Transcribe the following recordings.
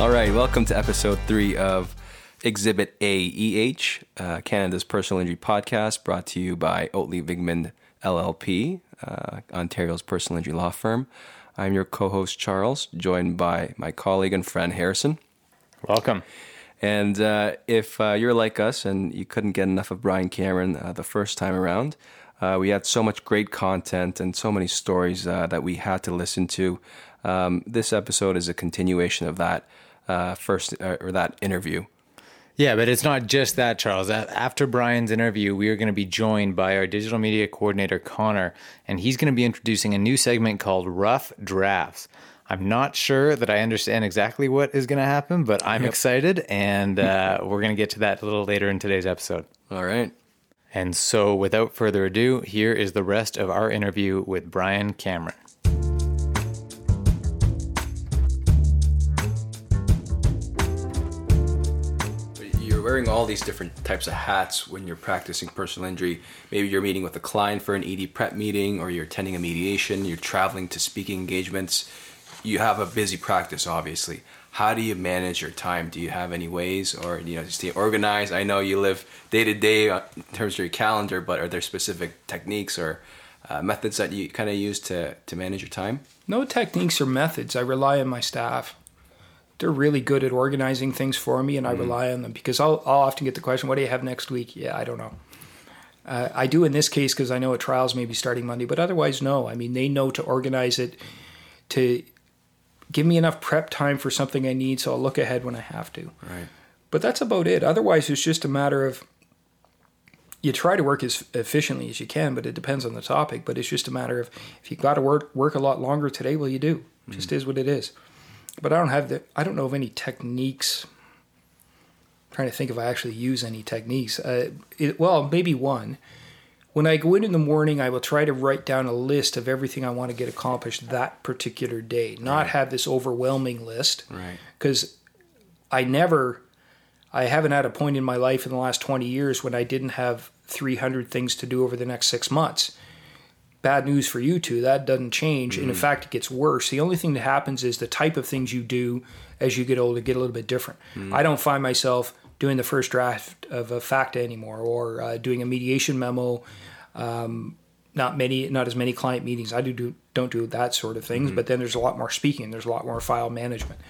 All right, welcome to episode three of Exhibit AEH, uh, Canada's personal injury podcast, brought to you by Oatley Vigman LLP, uh, Ontario's personal injury law firm. I'm your co host, Charles, joined by my colleague and friend, Harrison. Welcome. And uh, if uh, you're like us and you couldn't get enough of Brian Cameron uh, the first time around, uh, we had so much great content and so many stories uh, that we had to listen to. Um, this episode is a continuation of that uh, first or that interview. Yeah, but it's not just that, Charles. After Brian's interview, we are going to be joined by our digital media coordinator, Connor, and he's going to be introducing a new segment called Rough Drafts. I'm not sure that I understand exactly what is going to happen, but I'm yep. excited, and uh, we're going to get to that a little later in today's episode. All right. And so, without further ado, here is the rest of our interview with Brian Cameron. Wearing all these different types of hats when you're practicing personal injury. Maybe you're meeting with a client for an ED prep meeting, or you're attending a mediation, you're traveling to speaking engagements. You have a busy practice, obviously. How do you manage your time? Do you have any ways, or you know, stay organized? I know you live day to day in terms of your calendar, but are there specific techniques or uh, methods that you kind of use to to manage your time? No techniques or methods. I rely on my staff they're really good at organizing things for me, and I mm. rely on them because I'll, I'll often get the question, "What do you have next week?" Yeah, I don't know. Uh, I do in this case because I know a trials may be starting Monday, but otherwise, no. I mean, they know to organize it to give me enough prep time for something I need, so I'll look ahead when I have to. Right. But that's about it. Otherwise, it's just a matter of you try to work as efficiently as you can, but it depends on the topic. But it's just a matter of if you've got to work work a lot longer today, well, you do. It just mm. is what it is but I don't have the I don't know of any techniques. I'm trying to think if I actually use any techniques. Uh, it, well, maybe one. When I go in in the morning, I will try to write down a list of everything I want to get accomplished that particular day, not right. have this overwhelming list. Right. Because I never, I haven't had a point in my life in the last 20 years when I didn't have 300 things to do over the next six months bad news for you two. That doesn't change. Mm-hmm. And in mm-hmm. fact, it gets worse. The only thing that happens is the type of things you do as you get older get a little bit different. Mm-hmm. I don't find myself doing the first draft of a FACTA anymore or uh, doing a mediation memo. Um, not many, not as many client meetings. I do, do don't do that sort of things. Mm-hmm. But then there's a lot more speaking. There's a lot more file management.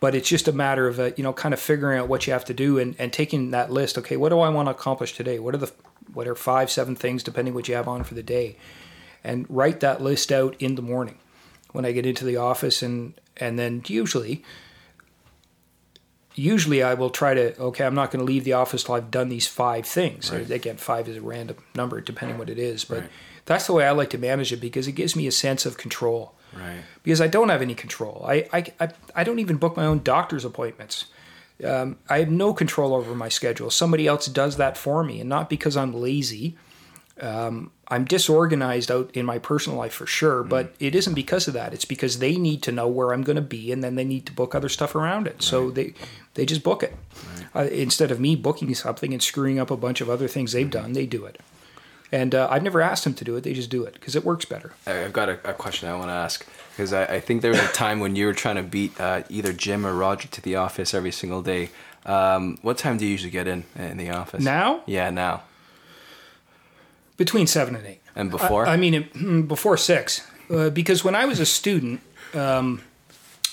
But it's just a matter of uh, you know kind of figuring out what you have to do and, and taking that list. Okay, what do I want to accomplish today? What are the whatever five, seven things, depending what you have on for the day, and write that list out in the morning when I get into the office, and and then usually. Usually, I will try to. Okay, I'm not going to leave the office till I've done these five things. Right. Again, five is a random number, depending what it is. But right. that's the way I like to manage it because it gives me a sense of control. Right. Because I don't have any control. I, I, I, I don't even book my own doctor's appointments. Um, I have no control over my schedule. Somebody else does that for me, and not because I'm lazy. Um, I'm disorganized out in my personal life for sure, mm. but it isn't because of that. It's because they need to know where I'm going to be, and then they need to book other stuff around it. Right. So they they just book it right. uh, instead of me booking something and screwing up a bunch of other things they've mm-hmm. done. They do it, and uh, I've never asked them to do it. They just do it because it works better. I've got a, a question I want to ask because I, I, think there was a time when you were trying to beat uh, either Jim or Roger to the office every single day. Um, what time do you usually get in in the office? Now? Yeah, now. Between seven and eight. And before? I, I mean, hmm, before six, uh, because when I was a student, um,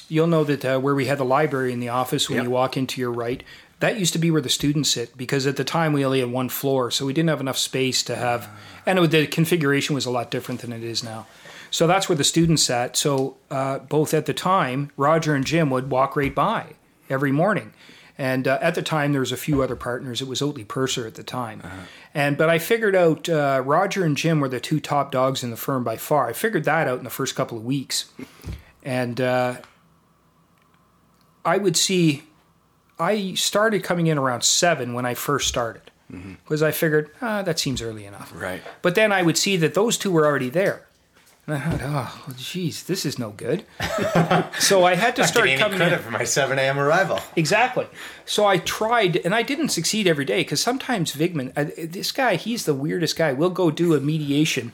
you'll know that uh, where we had the library in the office, when yep. you walk into your right, that used to be where the students sit because at the time we only had one floor, so we didn't have enough space to have, and it, the configuration was a lot different than it is now. So that's where the students sat. So uh, both at the time, Roger and Jim would walk right by every morning. And uh, at the time, there was a few other partners. It was Oatley Purser at the time, uh-huh. and but I figured out uh, Roger and Jim were the two top dogs in the firm by far. I figured that out in the first couple of weeks, and uh, I would see. I started coming in around seven when I first started, because mm-hmm. I figured ah, that seems early enough. Right. But then I would see that those two were already there. And I thought, oh, geez, this is no good. so I had to Not start coming credit in. for my 7 a.m. arrival. Exactly. So I tried, and I didn't succeed every day because sometimes Vigman, uh, this guy, he's the weirdest guy. We'll go do a mediation,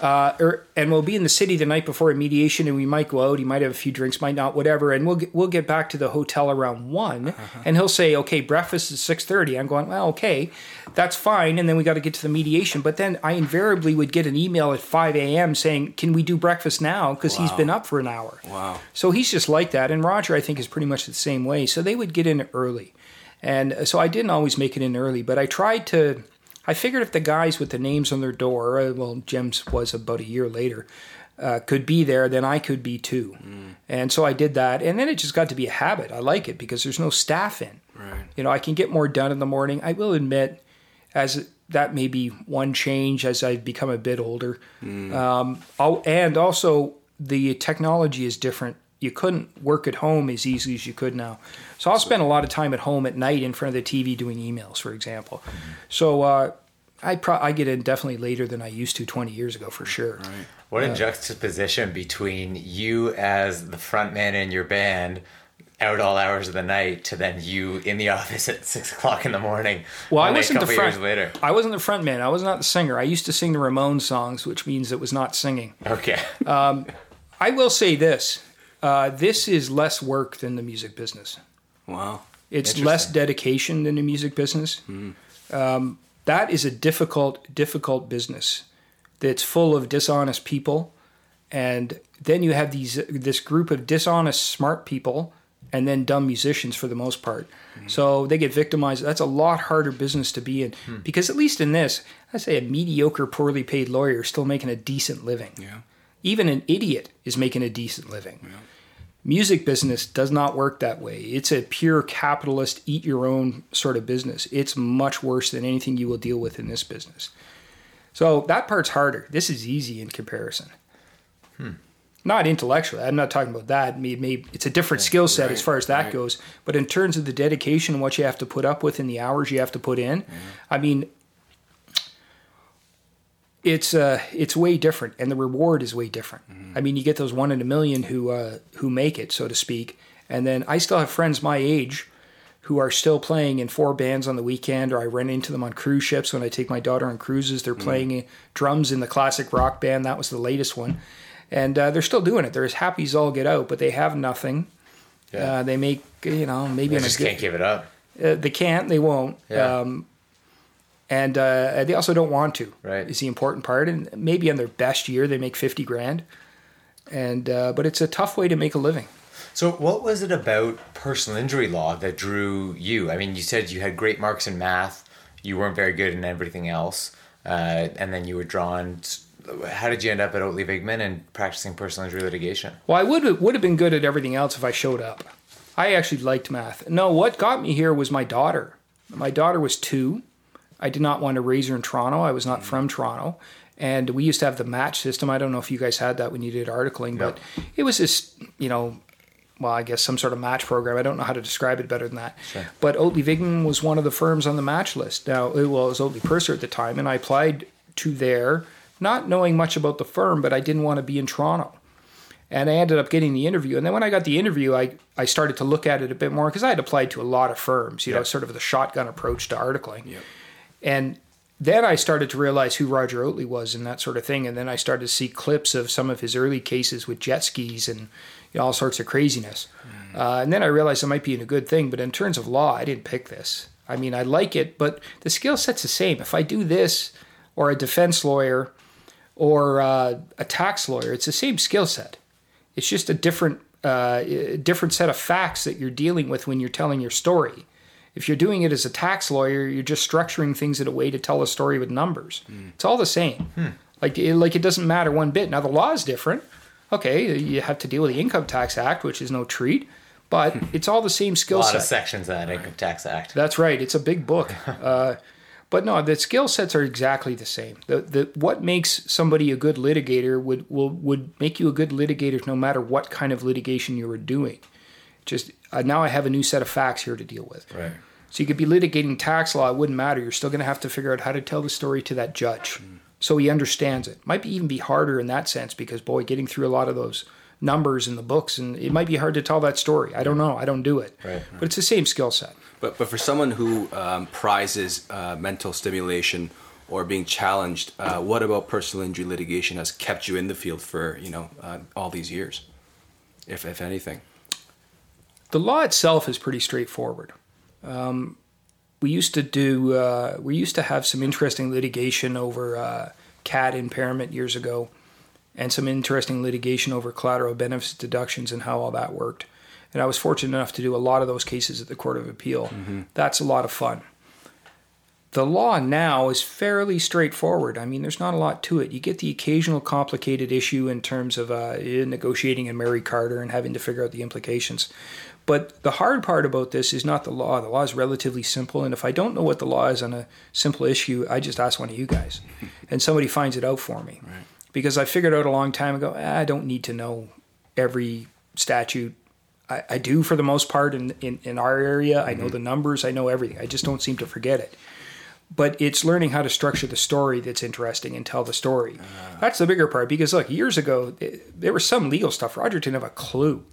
Uh, or, and we'll be in the city the night before a mediation, and we might go out. He might have a few drinks, might not, whatever. And we'll get, we'll get back to the hotel around one, and he'll say, "Okay, breakfast is six 30. I'm going, "Well, okay, that's fine." And then we got to get to the mediation. But then I invariably would get an email at five a.m. saying, "Can we do breakfast now?" Because he's been up for an hour. Wow. So he's just like that. And Roger, I think, is pretty much the same way. So they would get in early. And uh, so I didn't always make it in early, but I tried to. I figured if the guys with the names on their door, uh, well, Jim's was about a year later, uh, could be there, then I could be too. And so I did that. And then it just got to be a habit. I like it because there's no staff in. Right. You know, I can get more done in the morning. I will admit, as that may be one change as I've become a bit older. Um, oh, and also the technology is different. You couldn't work at home as easily as you could now. So I'll spend a lot of time at home at night in front of the TV doing emails, for example. So uh, I pro- I get in definitely later than I used to 20 years ago for sure. Right. What a juxtaposition between you as the front man in your band out all hours of the night to then you in the office at six o'clock in the morning. Well, I wasn't a the front. years later. I wasn't the front man. I was not the singer. I used to sing the Ramones songs, which means it was not singing. Okay. I will say this: uh, this is less work than the music business. Wow. It's less dedication than the music business. Um, that is a difficult, difficult business. That's full of dishonest people, and then you have these this group of dishonest, smart people, and then dumb musicians for the most part. Mm-hmm. So they get victimized. That's a lot harder business to be in hmm. because at least in this, I say a mediocre, poorly paid lawyer is still making a decent living. Yeah. Even an idiot is making a decent living. Music business does not work that way. It's a pure capitalist, eat your own sort of business. It's much worse than anything you will deal with in this business. So that part's harder. This is easy in comparison. Hmm. Not intellectually. I'm not talking about that. Maybe, maybe it's a different skill set as far as that right. goes. But in terms of the dedication and what you have to put up with and the hours you have to put in, mm-hmm. I mean, it's uh, it's way different, and the reward is way different. I mean, you get those one in a million who uh, who make it, so to speak, and then I still have friends my age who are still playing in four bands on the weekend, or I run into them on cruise ships when I take my daughter on cruises. They're playing drums in the classic rock band. That was the latest one, and uh, they're still doing it. They're as happy as all get out, but they have nothing. Yeah. Uh, they make you know maybe a just good- can't give it up. uh, they can't. They won't. Yeah. Um, and uh, they also don't want to. Right. Is the important part. And maybe on their best year they make fifty grand. And uh, but it's a tough way to make a living. So, what was it about personal injury law that drew you? I mean, you said you had great marks in math, you weren't very good in everything else, uh, and then you were drawn. How did you end up at Oatley Vigman and practicing personal injury litigation? Well, I would would have been good at everything else if I showed up. I actually liked math. No, what got me here was my daughter. My daughter was two. I did not want to raise her in Toronto. I was not mm. from Toronto. And we used to have the match system. I don't know if you guys had that when you did articling, but it was this, you know, well, I guess some sort of match program. I don't know how to describe it better than that. But Oatley Vigman was one of the firms on the match list. Now, it was Oatley Purser at the time, and I applied to there, not knowing much about the firm, but I didn't want to be in Toronto and I ended up getting the interview. And then when I got the interview, I, I started to look at it a bit more because I had applied to a lot of firms, you know, sort of the shotgun approach to articling. And then I started to realize who Roger Oatley was and that sort of thing. And then I started to see clips of some of his early cases with jet skis and you know, all sorts of craziness. Uh, and then I realized it might be a good thing. But in terms of law, I didn't pick this. I mean, I like it, but the skill set's the same. If I do this or a defense lawyer or uh, a tax lawyer, it's the same skill set. It's just a different uh, different set of facts that you're dealing with when you're telling your story. If you're doing it as a tax lawyer, you're just structuring things in a way to tell a story with numbers. Hmm. It's all the same. Hmm. Like it, like it doesn't matter one bit. Now the law is different. Okay, you have to deal with the Income Tax Act, which is no treat, but hmm. it's all the same A skill lot set. of sections of that Income Tax Act. That's right. It's a big book. Uh, but no, the skill sets are exactly the same. The, the what makes somebody a good litigator would will would make you a good litigator no matter what kind of litigation you were doing. Just uh, now, I have a new set of facts here to deal with. Right. So you could be litigating tax law; it wouldn't matter. You're still going to have to figure out how to tell the story to that judge, so he understands it. Might be even be harder in that sense because boy, getting through a lot of those numbers in the books, and it might be hard to tell that story. I don't know. I don't do it. Right. But it's the same skill set. But but for someone who um, prizes uh, mental stimulation or being challenged. Uh, what about personal injury litigation has kept you in the field for you know uh, all these years, if if anything? The law itself is pretty straightforward. Um, we used to do uh, we used to have some interesting litigation over uh, cat impairment years ago, and some interesting litigation over collateral benefits deductions and how all that worked. And I was fortunate enough to do a lot of those cases at the Court of Appeal. Mm-hmm. That's a lot of fun. The law now is fairly straightforward. I mean, there's not a lot to it. You get the occasional complicated issue in terms of uh, negotiating a Mary Carter and having to figure out the implications. But the hard part about this is not the law. The law is relatively simple. And if I don't know what the law is on a simple issue, I just ask one of you guys. and somebody finds it out for me. Right. Because I figured out a long time ago, I don't need to know every statute I, I do for the most part in, in, in our area. I know mm-hmm. the numbers, I know everything. I just don't seem to forget it. But it's learning how to structure the story that's interesting and tell the story. Uh. That's the bigger part because, look, years ago, there was some legal stuff. Roger didn't have a clue.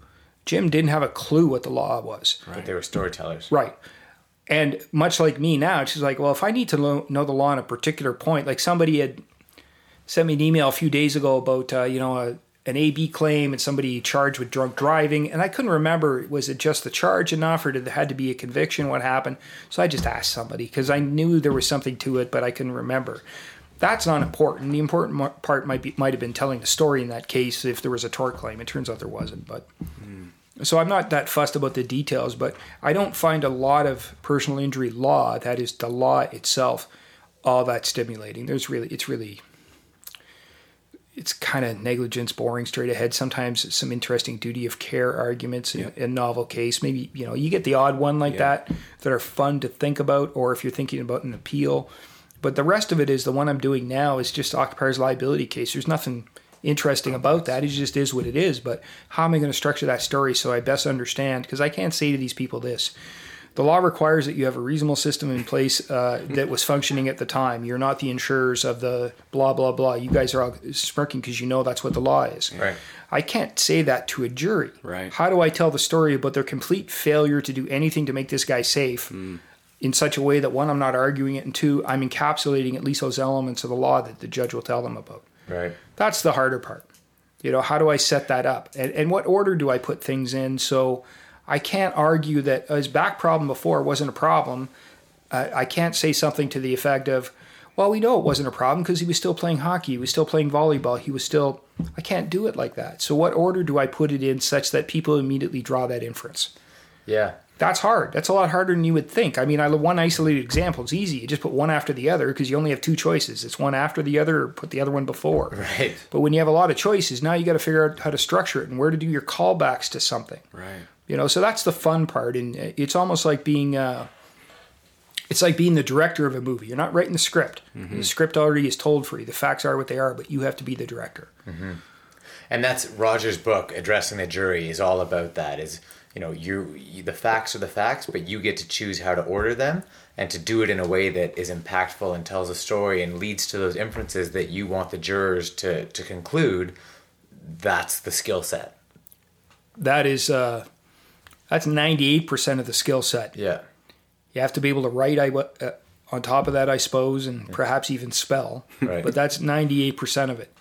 Jim didn't have a clue what the law was. Right. But they were storytellers. Right. And much like me now, she's like, well, if I need to lo- know the law on a particular point, like somebody had sent me an email a few days ago about, uh, you know, a, an AB claim and somebody charged with drunk driving, and I couldn't remember was it just the charge enough or did it had to be a conviction? What happened? So I just asked somebody because I knew there was something to it, but I couldn't remember. That's not important. The important part might be might have been telling the story in that case if there was a tort claim. It turns out there wasn't, but. Mm. So I'm not that fussed about the details, but I don't find a lot of personal injury law, that is the law itself, all that stimulating. There's really it's really it's kind of negligence, boring, straight ahead. Sometimes some interesting duty of care arguments in yeah. a novel case. Maybe you know you get the odd one like yeah. that that are fun to think about, or if you're thinking about an appeal. But the rest of it is the one I'm doing now is just occupier's liability case. There's nothing interesting about that. It just is what it is. But how am I going to structure that story so I best understand? Because I can't say to these people this the law requires that you have a reasonable system in place uh, that was functioning at the time. You're not the insurers of the blah blah blah. You guys are all smirking because you know that's what the law is. Right. I can't say that to a jury. Right. How do I tell the story about their complete failure to do anything to make this guy safe mm. in such a way that one, I'm not arguing it, and two, I'm encapsulating at least those elements of the law that the judge will tell them about. Right. That's the harder part. You know, how do I set that up, and, and what order do I put things in so I can't argue that his back problem before wasn't a problem. Uh, I can't say something to the effect of, well, we know it wasn't a problem because he was still playing hockey, he was still playing volleyball, he was still. I can't do it like that. So, what order do I put it in such that people immediately draw that inference? Yeah. That's hard. That's a lot harder than you would think. I mean, I one isolated example. It's easy. You just put one after the other because you only have two choices. It's one after the other, or put the other one before. Right. But when you have a lot of choices, now you got to figure out how to structure it and where to do your callbacks to something. Right. You know, so that's the fun part, and it's almost like being. Uh, it's like being the director of a movie. You're not writing the script. Mm-hmm. The script already is told for you. The facts are what they are, but you have to be the director. Mm-hmm. And that's Roger's book, addressing the jury, is all about that. Is you know, you, you the facts are the facts, but you get to choose how to order them and to do it in a way that is impactful and tells a story and leads to those inferences that you want the jurors to to conclude. That's the skill set. That is. Uh, that's 98% of the skill set. Yeah. You have to be able to write I, uh, on top of that, I suppose, and perhaps even spell. Right. But that's 98% of it.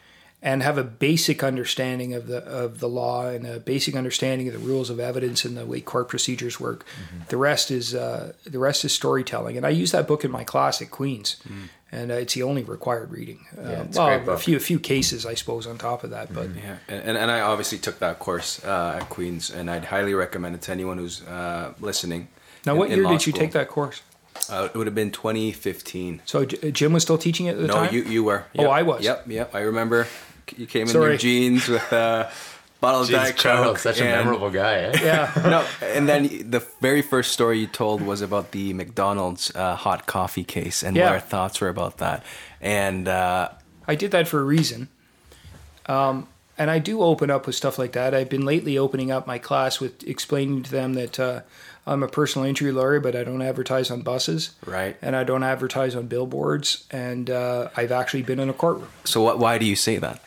And have a basic understanding of the of the law and a basic understanding of the rules of evidence and the way court procedures work. Mm-hmm. The rest is uh, the rest is storytelling. And I use that book in my class at Queens. Mm and uh, it's the only required reading. Yeah, uh, well, a few a few cases, I suppose, on top of that. But mm-hmm. yeah, and, and I obviously took that course uh, at Queens, and I'd highly recommend it to anyone who's uh, listening. Now, in, what year did you take that course? Uh, it would have been 2015. So Jim was still teaching it at the no, time. No, you you were. Oh, yep. Oh, I was. Yep, yep. I remember. You came in Sorry. your jeans with a bottle of Diet Coke. Such a memorable guy, eh? Yeah. no, and then the very first story you told was about the McDonald's uh, hot coffee case and yeah. what our thoughts were about that. And uh, I did that for a reason. Um, and I do open up with stuff like that. I've been lately opening up my class with explaining to them that uh, I'm a personal injury lawyer, but I don't advertise on buses. Right. And I don't advertise on billboards. And uh, I've actually been in a courtroom. So, what, why do you say that?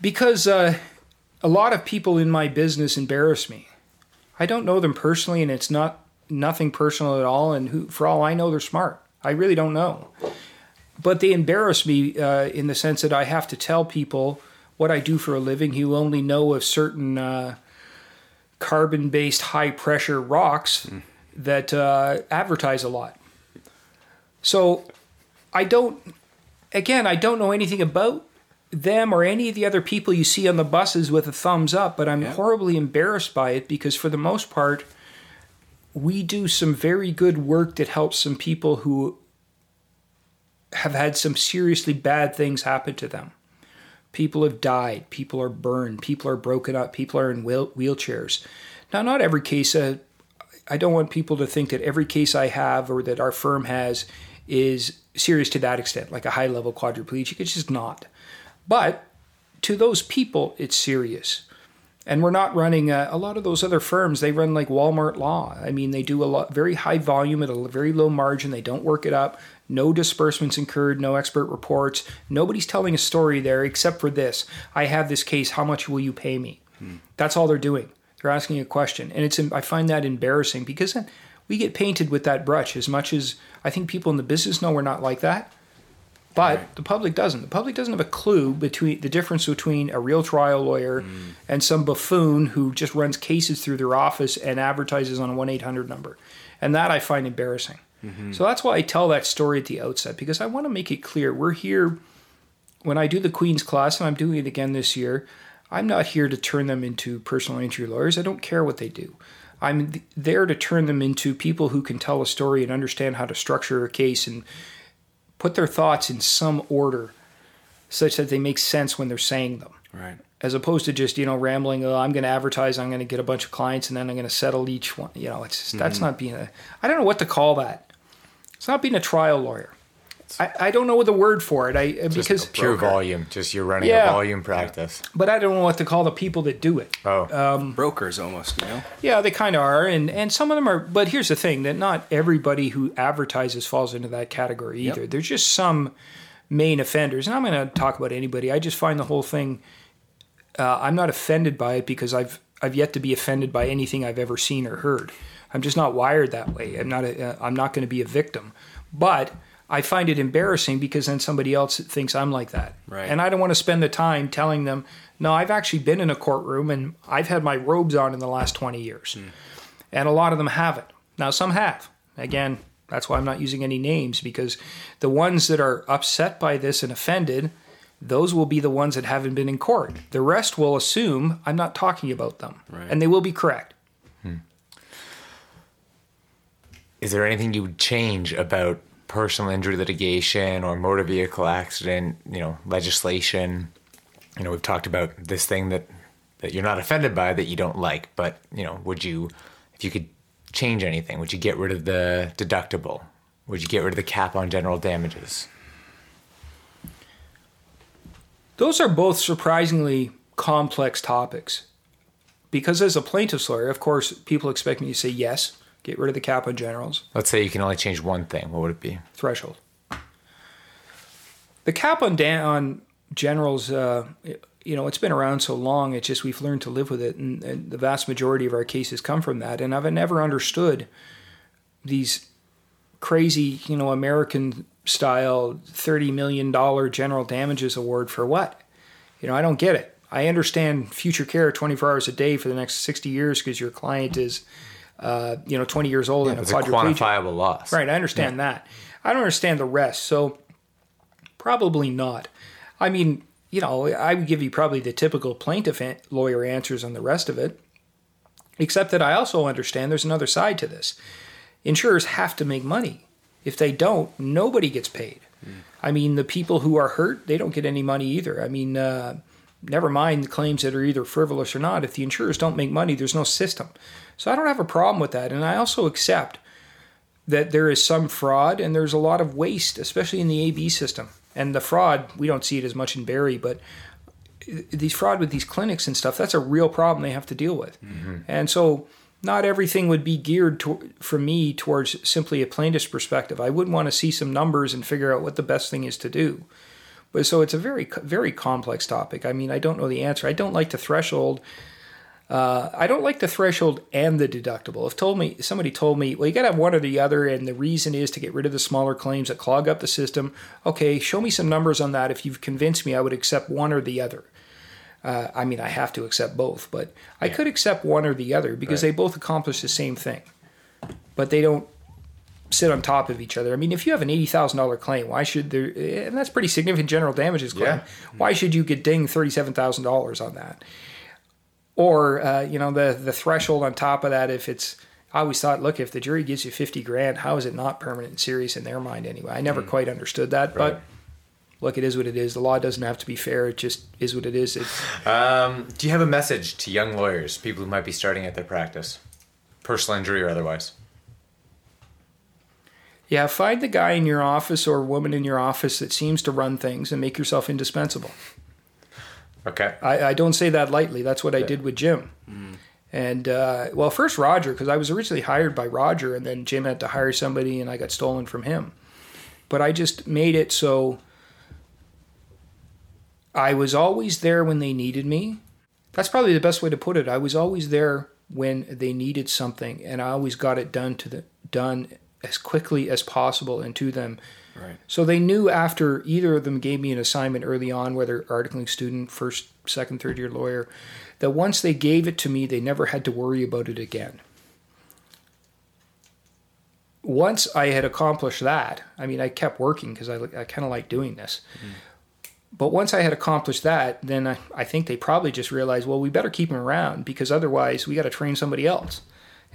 Because uh, a lot of people in my business embarrass me. I don't know them personally, and it's not nothing personal at all. And who, for all I know, they're smart. I really don't know. but they embarrass me uh, in the sense that I have to tell people what I do for a living who only know of certain uh, carbon based high pressure rocks mm. that uh, advertise a lot. So I don't, again, I don't know anything about them or any of the other people you see on the buses with a thumbs up, but I'm yeah. horribly embarrassed by it because for the most part, we do some very good work that helps some people who have had some seriously bad things happen to them. People have died, people are burned, people are broken up, people are in wheel- wheelchairs. Now, not every case, uh, I don't want people to think that every case I have or that our firm has is serious to that extent, like a high level quadriplegic. It's just not. But to those people, it's serious. And we're not running a, a, lot of those other firms. They run like Walmart Law. I mean, they do a lot, very high volume at a very low margin. They don't work it up. No disbursements incurred. No expert reports. Nobody's telling a story there except for this. I have this case. How much will you pay me? Hmm. That's all they're doing. They're asking a question, and it's. I find that embarrassing because we get painted with that brush as much as I think people in the business know we're not like that. But right. the public doesn't. The public doesn't have a clue between the difference between a real trial lawyer mm. and some buffoon who just runs cases through their office and advertises on a 1 800 number. And that I find embarrassing. Mm-hmm. So that's why I tell that story at the outset because I want to make it clear we're here. When I do the Queen's class, and I'm doing it again this year, I'm not here to turn them into personal injury lawyers. I don't care what they do. I'm there to turn them into people who can tell a story and understand how to structure a case and put their thoughts in some order such that they make sense when they're saying them. Right. As opposed to just, you know, rambling, oh, I'm going to advertise, I'm going to get a bunch of clients, and then I'm going to settle each one. You know, it's just, mm-hmm. that's not being a, I don't know what to call that. It's not being a trial lawyer. I, I don't know the word for it. I just because pure volume. Just you're running yeah, a volume practice. But I don't know what to call the people that do it. Oh, um, brokers almost. You know. Yeah, they kind of are, and and some of them are. But here's the thing: that not everybody who advertises falls into that category either. Yep. There's just some main offenders, and I'm going to talk about anybody. I just find the whole thing. Uh, I'm not offended by it because I've I've yet to be offended by anything I've ever seen or heard. I'm just not wired that way. I'm not. A, I'm not going to be a victim, but I find it embarrassing because then somebody else thinks I'm like that. Right. And I don't want to spend the time telling them, no, I've actually been in a courtroom and I've had my robes on in the last 20 years. Mm. And a lot of them haven't. Now, some have. Again, that's why I'm not using any names because the ones that are upset by this and offended, those will be the ones that haven't been in court. The rest will assume I'm not talking about them. Right. And they will be correct. Hmm. Is there anything you would change about personal injury litigation or motor vehicle accident, you know, legislation. You know, we've talked about this thing that that you're not offended by that you don't like, but you know, would you if you could change anything, would you get rid of the deductible? Would you get rid of the cap on general damages? Those are both surprisingly complex topics. Because as a plaintiff's lawyer, of course, people expect me to say yes, Get rid of the cap on generals. Let's say you can only change one thing. What would it be? Threshold. The cap on dan- on generals, uh, you know, it's been around so long. It's just we've learned to live with it, and, and the vast majority of our cases come from that. And I've never understood these crazy, you know, American style thirty million dollar general damages award for what? You know, I don't get it. I understand future care 24 hours a day for the next 60 years because your client is uh, you know, 20 years old yeah, and a quantifiable loss. Right, I understand yeah. that. I don't understand the rest, so probably not. I mean, you know, I would give you probably the typical plaintiff lawyer answers on the rest of it, except that I also understand there's another side to this. Insurers have to make money. If they don't, nobody gets paid. Mm. I mean, the people who are hurt, they don't get any money either. I mean, uh, never mind the claims that are either frivolous or not. If the insurers don't make money, there's no system. So I don't have a problem with that. And I also accept that there is some fraud and there's a lot of waste, especially in the AB system. And the fraud, we don't see it as much in Barrie, but these fraud with these clinics and stuff, that's a real problem they have to deal with. Mm-hmm. And so not everything would be geared to, for me towards simply a plaintiff's perspective. I would want to see some numbers and figure out what the best thing is to do. But so it's a very, very complex topic. I mean, I don't know the answer. I don't like the threshold Uh, I don't like the threshold and the deductible. If told me somebody told me, well, you got to have one or the other, and the reason is to get rid of the smaller claims that clog up the system. Okay, show me some numbers on that. If you've convinced me, I would accept one or the other. Uh, I mean, I have to accept both, but I could accept one or the other because Right. they both accomplish the same thing, but they don't sit on top of each other. I mean, if you have an eighty thousand dollar claim, why should there? And that's pretty significant general damages claim. Yeah. Why should you get dinged thirty seven thousand dollars on that? Or uh, you know the the threshold on top of that, if it's I always thought, look, if the jury gives you fifty grand, how is it not permanent and serious in their mind anyway? I never quite understood that, Right. but look, it is what it is. The law doesn't have to be fair; it just is what it is. Um, do you have a message to young lawyers, people who might be starting at their practice, personal injury or otherwise? Yeah, find the guy in your office or woman in your office that seems to run things and make yourself indispensable. Okay. I, I don't say that lightly. That's what I did with Jim. And uh, well, first Roger, because I was originally hired by Roger, and then Jim had to hire somebody, and I got stolen from him. But I just made it so I was always there when they needed me. That's probably the best way to put it. I was always there when they needed something, and I always got it done to the done as quickly as possible and to them. Right. So they knew after either of them gave me an assignment early on, whether articling student, first, second, third year lawyer, that once they gave it to me, they never had to worry about it again. Once I had accomplished that, I mean, I kept working because I, I kind of like doing this. Mm-hmm. But once I had accomplished that, then I, I think they probably just realized, well, we better keep him around because otherwise we got to train somebody else,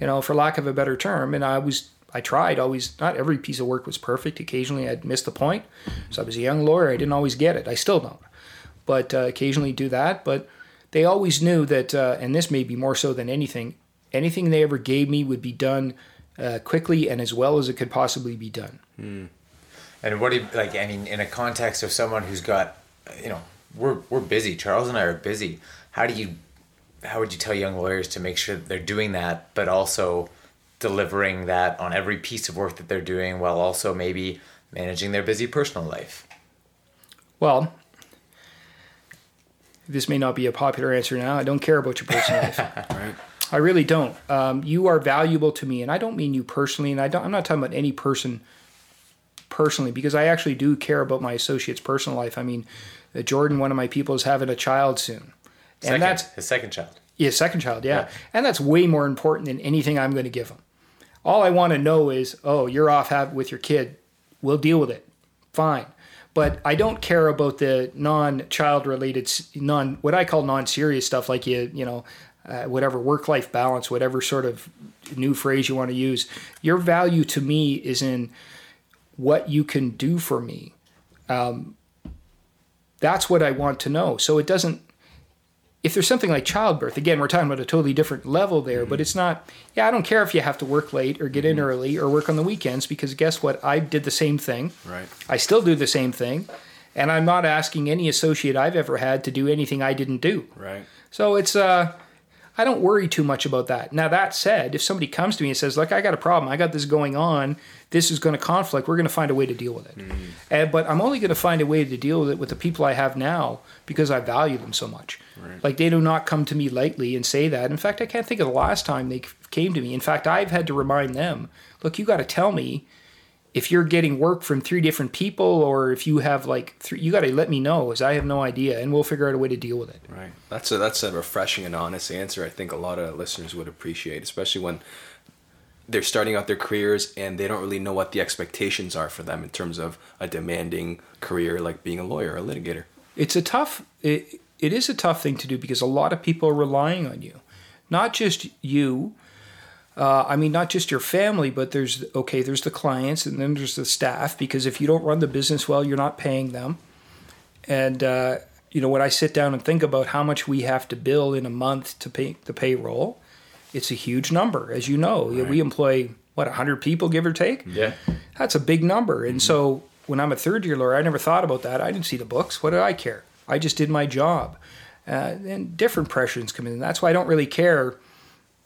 you know, for lack of a better term. And I was, I tried always, not every piece of work was perfect. Occasionally I'd miss the point. So I was a young lawyer. I didn't always get it. I still don't. But uh, occasionally do that. But they always knew that, uh, and this may be more so than anything, anything they ever gave me would be done uh, quickly and as well as it could possibly be done. And what do you like? I mean, in a context of someone who's got, you know, we're we're busy. Charles and I are busy. How do you, how would you tell young lawyers to make sure they're doing that, but also delivering that on every piece of work that they're doing, while also maybe managing their busy personal life? Well, this may not be a popular answer now. I don't care about your personal life. Right. I really don't. Um, you are valuable to me, and I don't mean you personally, and I don't. I'm not talking about any person personally because I actually do care about my associate's personal life. I mean, uh, Jordan, one of my people, is having a child soon, Second, and that's his second child. yeah, second child, yeah. Yeah. and that's way more important than anything I'm going to give him. All I want to know is, oh, you're off with your kid. We'll deal with it. Fine. But I don't care about the non-child related, non what I call non-serious stuff, like you, you know, uh, whatever work-life balance, whatever sort of new phrase you want to use. Your value to me is in what you can do for me. Um, that's what I want to know. So it doesn't if there's something like childbirth, again, we're talking about a totally different level there, but it's not, yeah, I don't care if you have to work late or get in early or work on the weekends because guess what? I did the same thing. Right. I still do the same thing. And I'm not asking any associate I've ever had to do anything I didn't do. Right. So it's, uh, I don't worry too much about that. Now, that said, if somebody comes to me and says, Look, I got a problem, I got this going on, this is going to conflict, we're going to find a way to deal with it. And, but I'm only going to find a way to deal with it with the people I have now because I value them so much. Like, they do not come to me lightly and say that. In fact, I can't think of the last time they came to me. In fact, I've had to remind them, Look, you got to tell me if you're getting work from three different people or if you have like three, you got to let me know as I have no idea and we'll figure out a way to deal with it. Right. That's a that's a refreshing and honest answer. I think a lot of listeners would appreciate, especially when they're starting out their careers and they don't really know what the expectations are for them in terms of a demanding career like being a lawyer or a litigator. it's a tough it, it is a tough thing to do because a lot of people are relying on you not just you uh, i mean not just your family but there's okay there's the clients and then there's the staff because if you don't run the business well you're not paying them and uh, you know when i sit down and think about how much we have to bill in a month to pay the payroll it's a huge number as you know we employ what 100 people give or take Yeah. that's a big number. And so when I'm a third year lawyer, I never thought about that. I didn't see the books. What did I care? I just did my job. Uh, and different pressures come in. That's why I don't really care.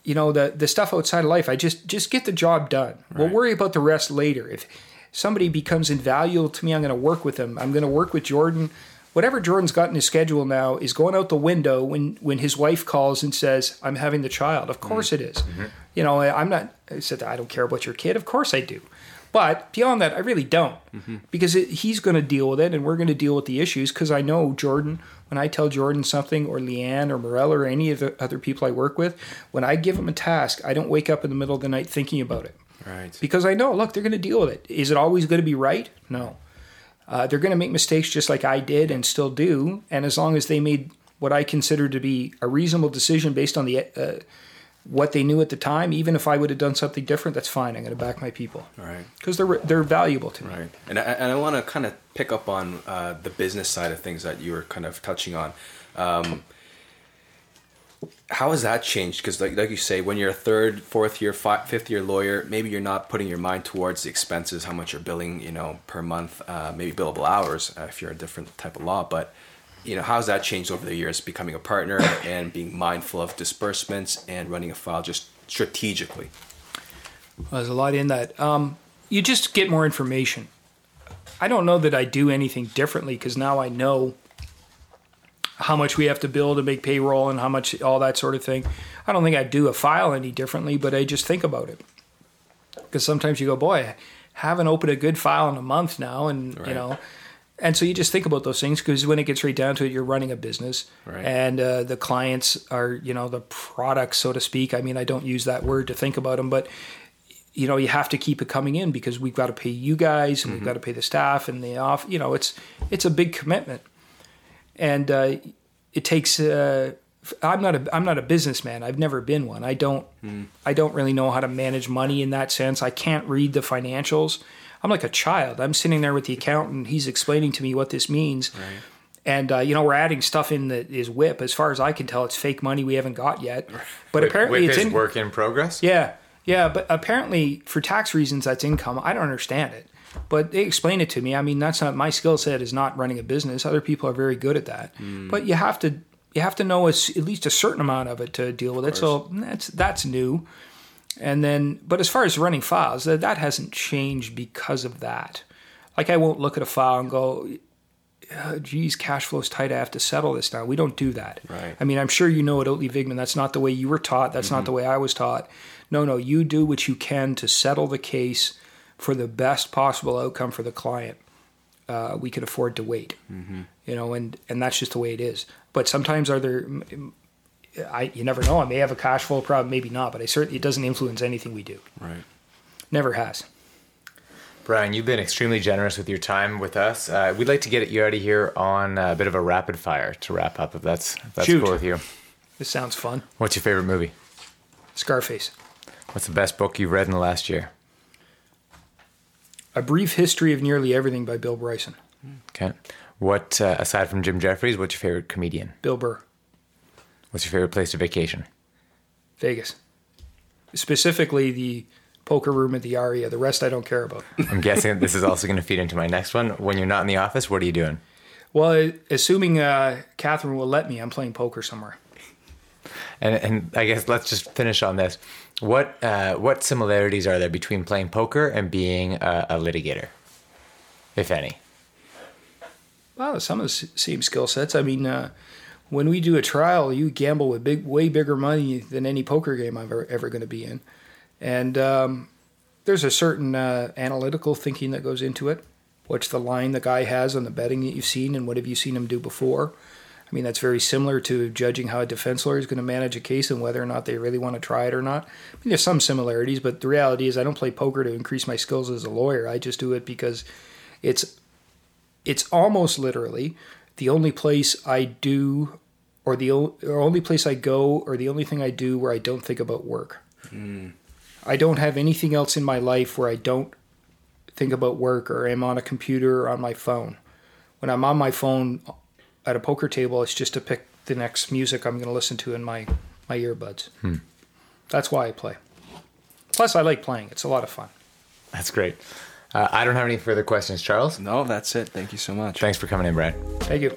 You know, the the stuff outside of life. I just just get the job done. We'll worry about the rest later. If somebody becomes invaluable to me, I'm going to work with them. I'm going to work with Jordan whatever Jordan's got in his schedule now is going out the window when when his wife calls and says, "I'm having the child." Of course mm-hmm. it is. Mm-hmm. You know, I- I'm not. I said I don't care about your kid. Of course I do. But beyond that, I really don't, because it, he's going to deal with it, and we're going to deal with the issues. Because I know Jordan. When I tell Jordan something, or Leanne, or Morella, or any of the other people I work with, when I give them a task, I don't wake up in the middle of the night thinking about it Right. because I know, look, they're going to deal with it. Is it always going to be right? No. Uh, they're going to make mistakes just like I did and still do. And as long as they made what I consider to be a reasonable decision based on the uh, what they knew at the time, even if I would have done something different, that's fine. I'm going to back my people Right. because they're they're valuable to me. Right. And I, and I want to kind of pick up on uh, the business side of things that you were kind of touching on. Um, how has that changed? Because like, like you say, when you're a third, fourth year, fi- fifth year lawyer, maybe you're not putting your mind towards the expenses, how much you're billing, you know, per month, uh, maybe billable hours uh, if you're a different type of law. But you know, how's that changed over the years? Becoming a partner and being mindful of disbursements and running a file just strategically. There's a lot in that. Um, you just get more information. I don't know that I do anything differently because now I know how much we have to bill to make payroll and how much all that sort of thing. I don't think I do a file any differently, but I just think about it because sometimes you go, boy, I haven't opened a good file in a month now, and you know. And so you just think about those things because when it gets right down to it, you're running a business, Right. and uh, the clients are, you know, the products, so to speak. I mean, I don't use that word to think about them, but you know you have to keep it coming in because we've got to pay you guys and we've got to pay the staff and the off you know it's it's a big commitment. And uh, it takes uh, i'm not a i'm not a businessman. I've never been one. I don't i don't really know how to manage money in that sense. I can't read the financials i'm like a child i'm sitting there with the accountant he's explaining to me what this means and uh, you know we're adding stuff in that is whip as far as i can tell it's fake money we haven't got yet but apparently with it's in work in progress. yeah, yeah, but apparently for tax reasons that's income. I don't understand it, but they explain it to me. I mean, that's not my skill set is not running a business. Other people are very good at that, but you have to you have to know a at least a certain amount of it to deal with it. So that's that's new. And then, but as far as running files, that that hasn't changed because of that. Like I won't look at a file and go, "Uh, geez, cash flow's tight. I have to settle this now. We don't do that. Right. I mean, I'm sure you know at Oatley Vigman, that's not the way you were taught. That's not the way I was taught. No, no, you do what you can to settle the case for the best possible outcome for the client. Uh, we can afford to wait, you know, and and that's just the way it is. But sometimes are there, I you never know. I may have a cash flow problem, maybe not, but I certainly it doesn't influence anything we do. Right. Never has. Brian, you've been extremely generous with your time with us. Uh, we'd like to get you out of here on a bit of a rapid fire to wrap up, if that's if that's Shoot. cool with you. This sounds fun. What's your favorite movie? Scarface. What's the best book you've read in the last year? A Brief History of Nearly Everything by Bill Bryson. Okay. What uh, aside from Jim Jefferies, what's your favorite comedian? Bill Burr. What's your favorite place to vacation? Vegas. Specifically the poker room at the Aria. The rest I don't care about. I'm guessing this is also going to feed into my next one. When you're not in the office, what are you doing? Well, assuming uh, Catherine will let me, I'm playing poker somewhere. And, and I guess let's just finish on this. What uh, what similarities are there between playing poker and being a, a litigator, if any? Well, some of the same skill sets. I mean, uh, when we do a trial, you gamble with big, way bigger money than any poker game I'm ever, ever going to be in, and um, there's a certain uh, analytical thinking that goes into it. What's the line the guy has on the betting that you've seen, and what have you seen him do before? I mean, that's very similar to judging how a defense lawyer is going to manage a case and whether or not they really want to try it or not. I mean, there's some similarities, but the reality is, I don't play poker to increase my skills as a lawyer. I just do it because it's it's almost literally the only place I do, or the o- or only place I go, or the only thing I do where I don't think about work. Hmm. I don't have anything else in my life where I don't think about work or am on a computer or on my phone. When I'm on my phone uh, at a poker table, it's just to pick the next music I'm going to listen to in my my earbuds. Hmm. That's why I play. Plus, I like playing. It's a lot of fun. That's great. Uh, I don't have any further questions, Charles. No, that's it. Thank you so much. Thanks for coming in, Brad. Thank you.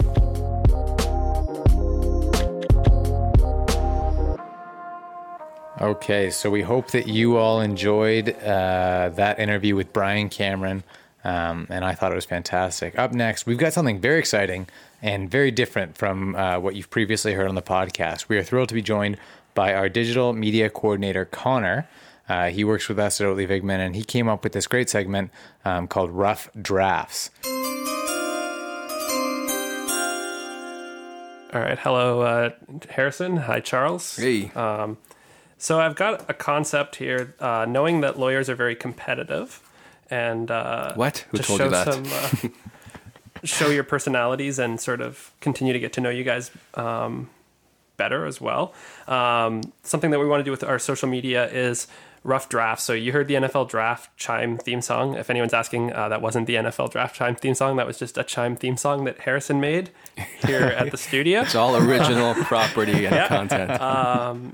Okay, so we hope that you all enjoyed uh, that interview with Brian Cameron. Um, and I thought it was fantastic. Up next, we've got something very exciting and very different from uh, what you've previously heard on the podcast. We are thrilled to be joined by our digital media coordinator, Connor. Uh, he works with us at Oatley Vigman, and he came up with this great segment um, called Rough Drafts. All right. Hello, uh, Harrison. Hi, Charles. Hey. So I've got a concept here, uh, knowing that lawyers are very competitive, and uh, What? Who to told show you that? Some, uh, show your personalities and sort of continue to get to know you guys um, better as well. Um, something that we want to do with our social media is rough draft. So you heard the NFL draft chime theme song. If anyone's asking, uh, that wasn't the NFL draft chime theme song. That was just a chime theme song that Harrison made here at the studio. It's all original property and content.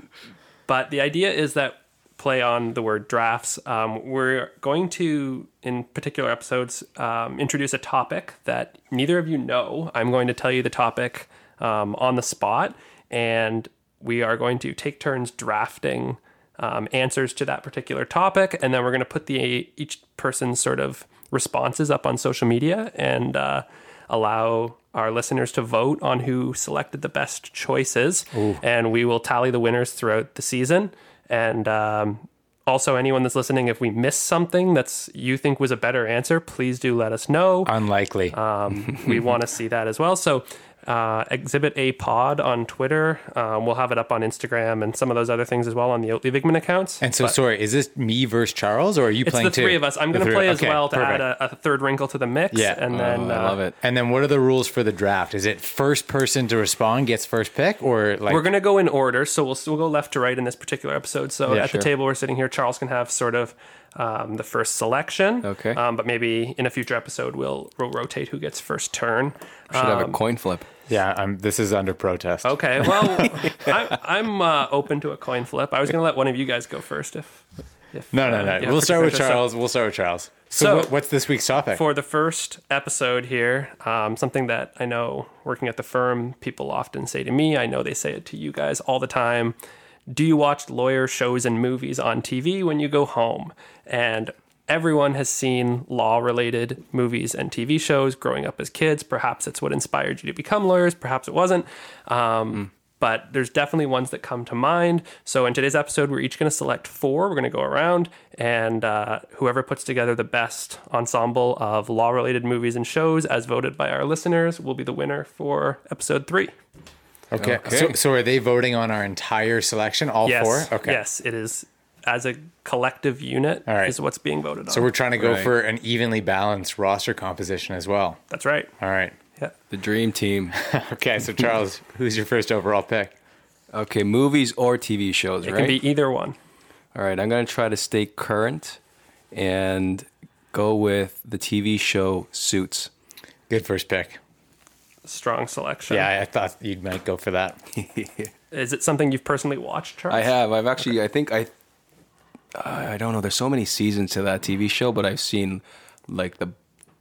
But the idea is that play on the word drafts. Um, we're going to, in particular episodes, um, introduce a topic that neither of you know. I'm going to tell you the topic um, on the spot, and we are going to take turns drafting um, answers to that particular topic, and then we're going to put the each person's sort of responses up on social media and uh, allow our listeners to vote on who selected the best choices, and we will tally the winners throughout the season. And um, also, anyone that's listening, if we miss something that's you think was a better answer, please do let us know. Unlikely. Um, we want to see that as well. So, uh, Exhibit A Pod on Twitter. Um, we'll have it up on Instagram and some of those other things as well on the Oatley Vigman accounts. and so, But sorry, is this me versus Charles, or are you it's playing the three too? of us. I'm going to three- play as okay, well to perfect. add a, a third wrinkle to the mix. Yeah. and then Oh, I uh, love it. And then what are the rules for the draft? Is it first person to respond gets first pick, or like We're going to go in order, so we'll we'll go left to right in this particular episode. So Yeah, at sure. the table we're sitting here, Charles can have sort of um, the first selection. Okay. Um, but maybe in a future episode we'll we'll rotate who gets first turn. Should have a coin flip. Yeah? I'm, this is under protest. Okay. Well, I, I'm uh, open to a coin flip. I was going to let one of you guys go first if. if No, no, uh, no. have we'll start with particular- so- Charles. We'll start with Charles. So, So- what, what's this week's topic? for the first episode here, um, something that I know working at the firm, people often say to me, I know they say it to you guys all the time. Do you watch lawyer shows and movies on TV when you go home? And everyone has seen law related movies and TV shows growing up as kids. Perhaps it's what inspired you to become lawyers, perhaps it wasn't. Um, But there's definitely ones that come to mind. So in today's episode, we're each going to select four. We're going to go around, and uh, whoever puts together the best ensemble of law related movies and shows, as voted by our listeners, will be the winner for episode three. okay. Okay. So, so are they voting on our entire selection, all Yes. four? Okay. Yes, it is as a collective unit All right. is what's being voted on. So we're trying to go Right. for an evenly balanced roster composition as well. That's right. All right. Yeah. The dream team. Okay. So Charles, who's your first overall pick? Okay, movies or TV shows, It right? can be either one. All right, I'm going to try to stay current and go with the TV show Suits. Good first pick. Strong selection. Yeah, I thought you might go for that. Is it something you've personally watched, Charles? I have. I've actually. I think I. I I don't know. There's so many seasons to that TV show, but I've seen like the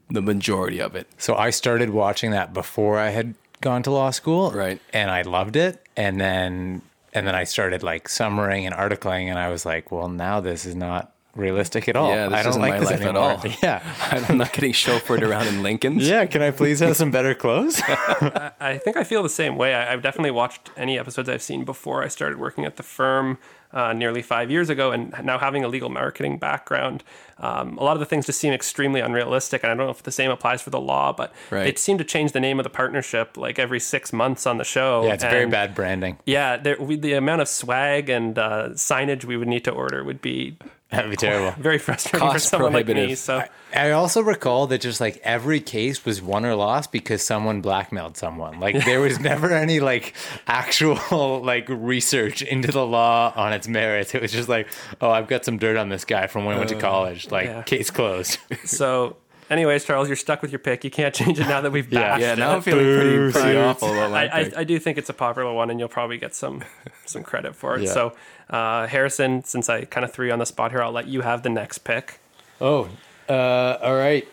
the majority of it. So I started watching that before I had gone to law school. Right. And I loved it. And then and then I started like summaring and articling and I was like, well now this is not realistic at all. Yeah, this I don't isn't like my this life at all. Yeah. I'm not getting chauffeured around in Lincolns. Yeah, can I please have some better clothes? I think I feel the same way. I, I've definitely watched any episodes I've seen before I started working at the firm uh, nearly five years ago, and now having a legal marketing background, um, a lot of the things just seem extremely unrealistic. And I don't know if the same applies for the law, but Right. they seem to change the name of the partnership like every six months on the show. yeah, it's very bad branding. Yeah, there, we, the amount of swag and uh, signage we would need to order would be That'd be terrible. very frustrating for Cost someone like me. prohibitive. So I also recall that just like every case was won or lost because someone blackmailed someone. Like there was never any like actual like research into the law on its merits. It was just like, oh, I've got some dirt on this guy from when I went to uh, college. Like yeah. case closed. so. Anyways, Charles, you're stuck with your pick. You can't change it now that we've Yeah. bashed Yeah, it. now I'm feeling pretty, pretty awful about my I, I. I do think it's a popular one, and you'll probably get some some credit for it. Yeah. So, uh, Harrison, since I kind of threw you on the spot here, I'll let you have the next pick. oh, uh, all right.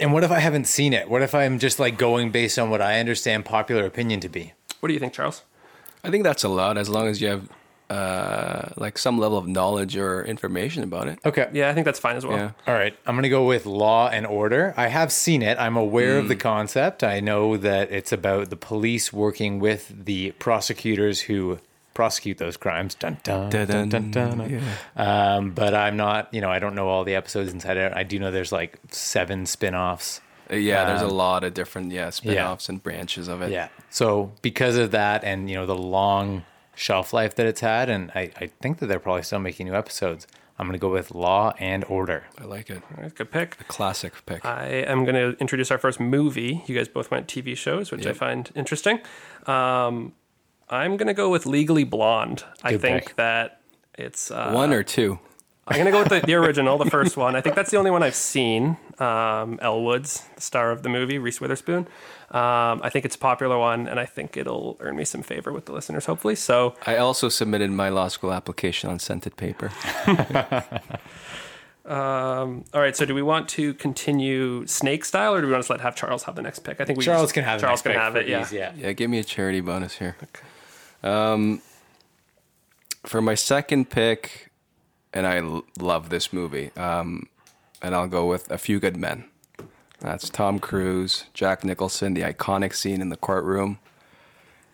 And what if I haven't seen it? What if I'm just like going based on what I understand popular opinion to be? What do you think, Charles? I think that's allowed as long as you have uh, like some level of knowledge or information about it. Okay. Yeah, I think that's fine as well. Yeah. All right, I'm going to go with Law and Order. I have seen it. I'm aware Hmm. of the concept. I know that it's about the police working with the prosecutors who prosecute those crimes. Dun dun dun dun dun. dun. Um, but I'm not, you know, I don't know all the episodes inside out. I do know there's like seven spin-offs. Uh, Yeah, there's a Um, lot of different yeah spin-offs and branches of it. Yeah. So because of that and, you know, the long shelf life that it's had, and I, I think that they're probably still making new episodes, I'm going to go with Law and Order. I like it. All right, good pick. A classic pick. I am going to introduce our first movie. You guys both went TV shows, which I find interesting. Um, I'm going to go with Legally Blonde. I think pick. that it's uh, One or two. I'm going to go with the, the original, the first one. I think that's the only one I've seen. Um, Elle Woods, the star of the movie, Reese Witherspoon. Um, I think it's a popular one, and I think it'll earn me some favor with the listeners, hopefully. So, I also submitted my law school application on scented paper. um, all right. So, do we want to continue snake style, or do we want to let have Charles have the next pick? I think we Charles just- can have the Charles next can pick have it. Yeah. ease, yeah. Yeah, give me a charity bonus here. Um, for my second pick, and I l- love this movie, um, and I'll go with A Few Good Men. That's Tom Cruise, Jack Nicholson, the iconic scene in the courtroom.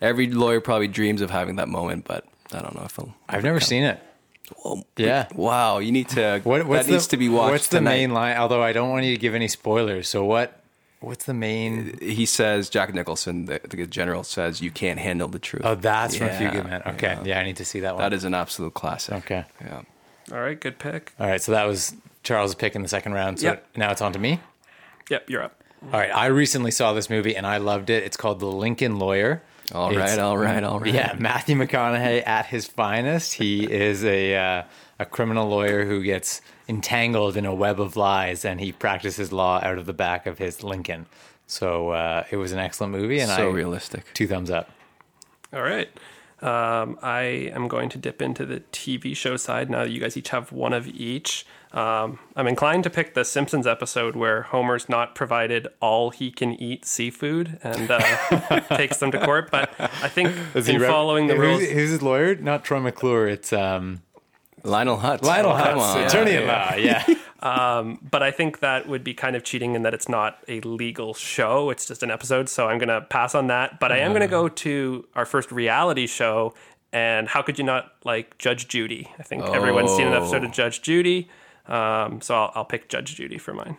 Every lawyer probably dreams of having that moment, but I don't know if I'll. I've never seen it. Well, Yeah. Wow, you need to. What, what's that needs to be watched. What's the tonight. main line? Although I don't want you to give any spoilers. So what? What's the main? He says Jack Nicholson, the, the general, says you can't handle the truth. Oh, that's from A Few Yeah, Okay, yeah. I need to see that one. That is an absolute classic. Okay. Yeah. All right. Good pick. All right, so that was Charles' pick in the second round. So Yep. now it's on to me. Yep. You're up. All right, I recently saw this movie and I loved it. It's called The Lincoln Lawyer. All It's- right, all right, all right. Yeah, Matthew McConaughey at his finest. He is a uh, a criminal lawyer who gets entangled in a web of lies, and he practices law out of the back of his Lincoln. So uh, it was an excellent movie, and so I realistic. two thumbs up. All right. Um, I am going to dip into the TV show side now that you guys each have one of each. Um, I'm inclined to pick the Simpsons episode where Homer's not provided all he can eat seafood and uh, takes them to court. But I think Is he in rep- following the who's, rules, Who's his lawyer? Not Troy McClure. It's um, Lionel Hutz. Lionel Oh, Hutz, on. attorney Yeah, at law. Yeah. but I think that would be kind of cheating in that it's not a legal show; it's just an episode. So I'm going to pass on that. But I am going to go to our first reality show. And how could you not like Judge Judy? I think everyone's seen an episode of Judge Judy. Um, so I'll, I'll pick Judge Judy for mine.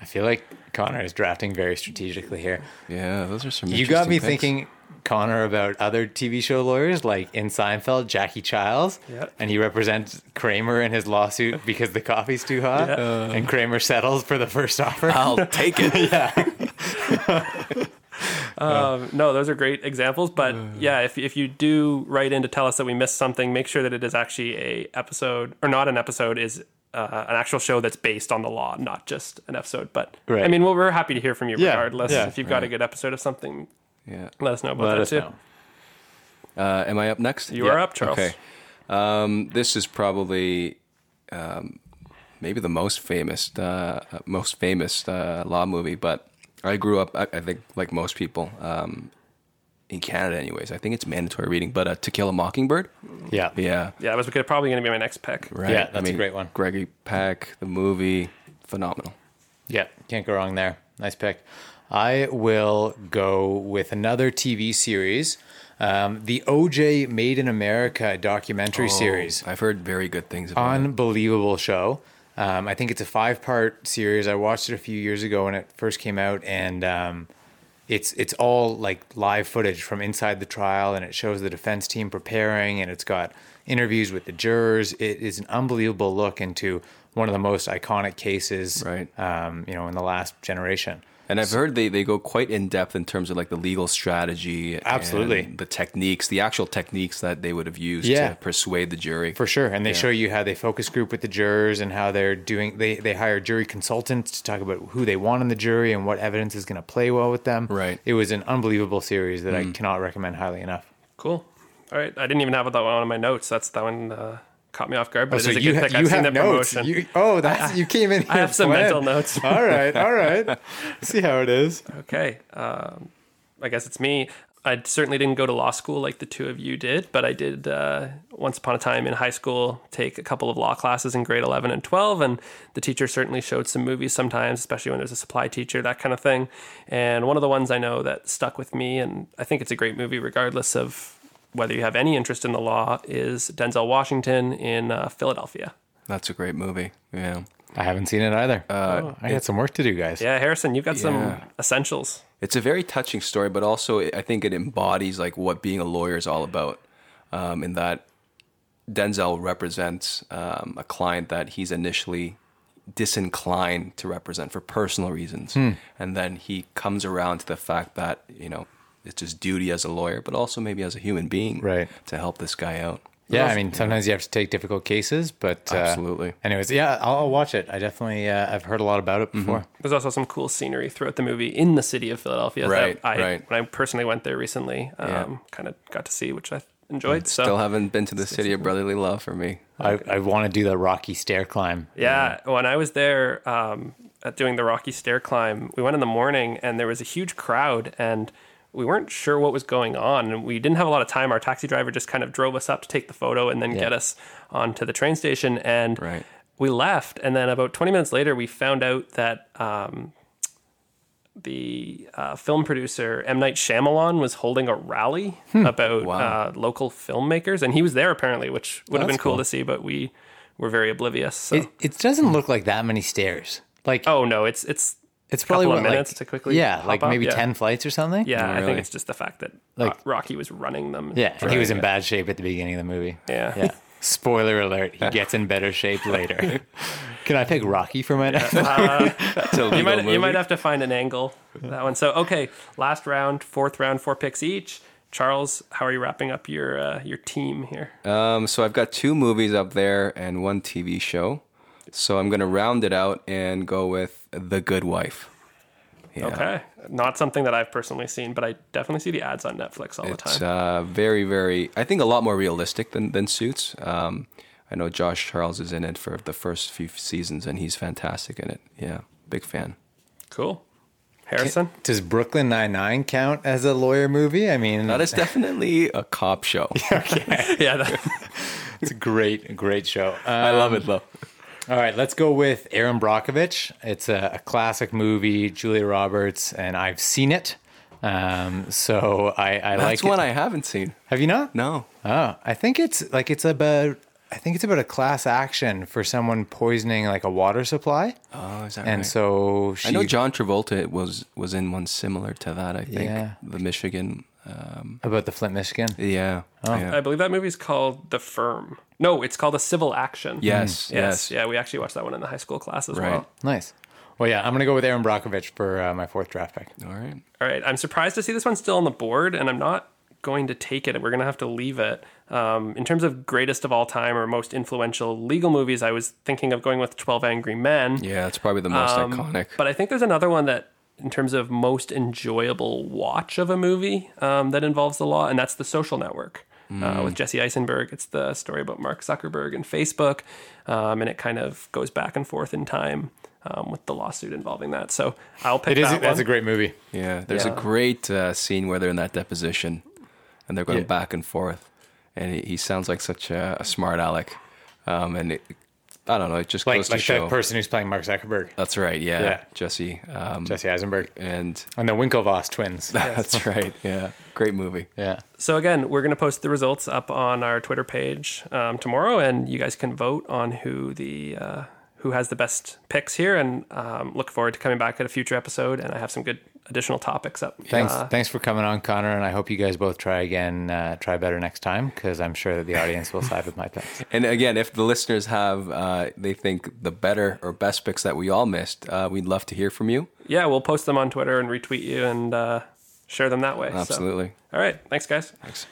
I feel like Connor is drafting very strategically here. Yeah, those are some. You got me picks. thinking, Connor, about other TV show lawyers like in Seinfeld, Jackie Chiles, Yep. and he represents Kramer in his lawsuit because the coffee's too hot, and Kramer settles for the first offer. I'll take it. Um, no, those are great examples. But yeah, if, if you do write in to tell us that we missed something, make sure that it is actually a episode or not an episode is uh, an actual show that's based on the law, not just an episode. But Right. I mean, well, we're happy to hear from you Yeah, regardless. yeah, if you've got a good episode of something, Yeah. let us know about Let that us too. know. Uh, am I up next? You are up, Charles. Okay. Um, this is probably um, maybe the most famous, uh, most famous uh, law movie. But I grew up, I, I think, like most people um, in Canada, anyways. I think it's mandatory reading. But uh, To Kill a Mockingbird. Yeah. Yeah. Yeah, that was probably going to be my next pick. Right. Yeah, that's a great one. Gregory Peck, the movie, phenomenal. Yeah, can't go wrong there. Nice pick. I will go with another TV series, um, the OJ Made in America documentary series. I've heard very good things about it. unbelievable show. Um, I think it's a five part series. I watched it a few years ago when it first came out, and um, it's it's all like live footage from inside the trial, and it shows the defense team preparing, and it's got interviews with the jurors. It is an unbelievable look into one of the most iconic cases, Right. Um, you know, in the last generation. And I've heard they, they go quite in depth in terms of like the legal strategy, Absolutely. and the techniques, the actual techniques that they would have used Yeah. to persuade the jury. For sure. And they Yeah. show you how they focus group with the jurors and how they're doing they, they hire jury consultants to talk about who they want in the jury and what evidence is gonna play well with them. Right. It was an unbelievable series that I cannot recommend highly enough. Cool. All right, I didn't even have that one on my notes. That's that one uh, caught me off guard, but Oh, so it is a good ha- pick. you I've seen that notes. promotion. You, oh, that's you came in here. I have some planned. mental notes. all right, all right. See how it is. Okay. Um, I guess it's me. I certainly didn't go to law school like the two of you did, but I did uh, once upon a time in high school take a couple of law classes in grade 11 and 12. And the teacher certainly showed some movies sometimes, especially when there's a supply teacher, that kind of thing. And one of the ones I know that stuck with me, and I think it's a great movie regardless of whether you have any interest in the law, is Denzel Washington in uh, Philadelphia. That's a great movie. Yeah. I haven't seen it either. oh, I got some work to do, guys. Yeah, Harrison, you've got some essentials. It's a very touching story, but also I think it embodies like what being a lawyer is all about. Um, in that Denzel represents um, a client that he's initially disinclined to represent for personal reasons, and then he comes around to the fact that you know it's his duty as a lawyer, but also maybe as a human being, Right. to help this guy out. Yeah, I mean, sometimes you have to take difficult cases, but uh, Absolutely. Anyways, yeah, I'll, I'll watch it. I definitely, uh, I've heard a lot about it Mm-hmm. before. There's also some cool scenery throughout the movie in the city of Philadelphia. Right, that I, right. When I personally went there recently, um, Yeah. kind of got to see, which I enjoyed. So Still haven't been to the city of brotherly love for me. I, I want to do the rocky stair climb. Yeah, when I was there um, at doing the Rocky Stair climb, we went in the morning and there was a huge crowd and we weren't sure what was going on and we didn't have a lot of time. Our taxi driver just kind of drove us up to take the photo and then get us onto the train station and Right. we left and then about 20 minutes later we found out that um, the uh, film producer M Night Shyamalan was holding a rally about Hmm. Wow. uh, local filmmakers and he was there apparently, which would have been cool cool. to see, but we were very oblivious. So. It, it doesn't look like that many stairs. Like, Oh no, it's it's it's probably couple of what, minutes like, to quickly yeah, hop like up, maybe yeah. 10 flights or something. yeah. I think it's just the fact that Like- Rocky was running them. Yeah, and he was in yeah. bad shape at the beginning of the movie. Yeah. Yeah. Spoiler alert, he gets in better shape later. Can I pick Rocky for my next one? That's You legal might you might have to find an angle for that one. So okay, last round, fourth round, four picks each. Charles, how are you wrapping up your uh, your team here? Um, so I've got two movies up there and one TV show. So I'm gonna round it out and go with The Good Wife. Yeah. Okay, not something that I've personally seen, but I definitely see the ads on Netflix all the It's time. uh, very, very. I think a lot more realistic than than Suits. Um, I know Josh Charles is in it for the first few seasons, and he's fantastic in it. Yeah, big fan. cool. Harrison, Does Brooklyn Nine Nine count as a lawyer movie? I mean, That is definitely a cop show. yeah, that, it's a great, great show. I love it though. All right, let's go with Erin Brockovich. It's a, a classic movie, Julia Roberts, and I've seen it. Um, so I, I like That's it. one I haven't seen. Have you not? No. Oh, I think it's like it's about. I think it's about a class action for someone poisoning like a water supply, Oh, is that and right? so she. I know John Travolta was was in one similar to that. I think Yeah. the Michigan. Um, about the Flint, Michigan. yeah. Oh. yeah. I believe that movie's called The Firm. No, it's called A Civil Action. Yes. Yes. Yes. Yeah, we actually watched that one in the high school class as Right. well. Nice. Well, yeah, I'm gonna go with Erin Brockovich for uh, my fourth draft pick. All right. All right. I'm surprised to see this one still on the board, and I'm not going to take it. We're going to have to leave it. Um, in terms of greatest of all time or most influential legal movies, I was thinking of going with 12 Angry Men. Yeah, it's probably the most Um, iconic. But I think there's another one that, in terms of most enjoyable watch of a movie um, that involves the law, and that's The Social Network. Uh, Mm. with Jesse Eisenberg, it's the story about Mark Zuckerberg and Facebook, um, and it kind of goes back and forth in time um, with the lawsuit involving that. So I'll pick It is. that That's one. a great movie. Yeah, there's Yeah. a great uh, scene where they're in that deposition, and they're going Yeah. back and forth, and he, he sounds like such a, a smart aleck, um, and it, I don't know, it just Like goes to like show. that person who's playing Mark Zuckerberg, That's right, yeah, Yeah. Jesse, um, Jesse Eisenberg, and and the Winklevoss twins. that's right, yeah, great movie. yeah. So again, we're going to post the results up on our Twitter page um, tomorrow, and you guys can vote on who the uh, who has the best picks here. And um, look forward to coming back at a future episode. And I have some good additional topics up. Thanks, Uh, thanks for coming on, Connor, and I hope you guys both try again, uh, try better next time, because I'm sure that the audience will side with my picks. And again, if the listeners have, uh, they think the better or best picks that we all missed, uh, we'd love to hear from you. yeah, we'll post them on Twitter and retweet you and uh, share them that way. So- Absolutely. all right. Thanks, guys. Thanks.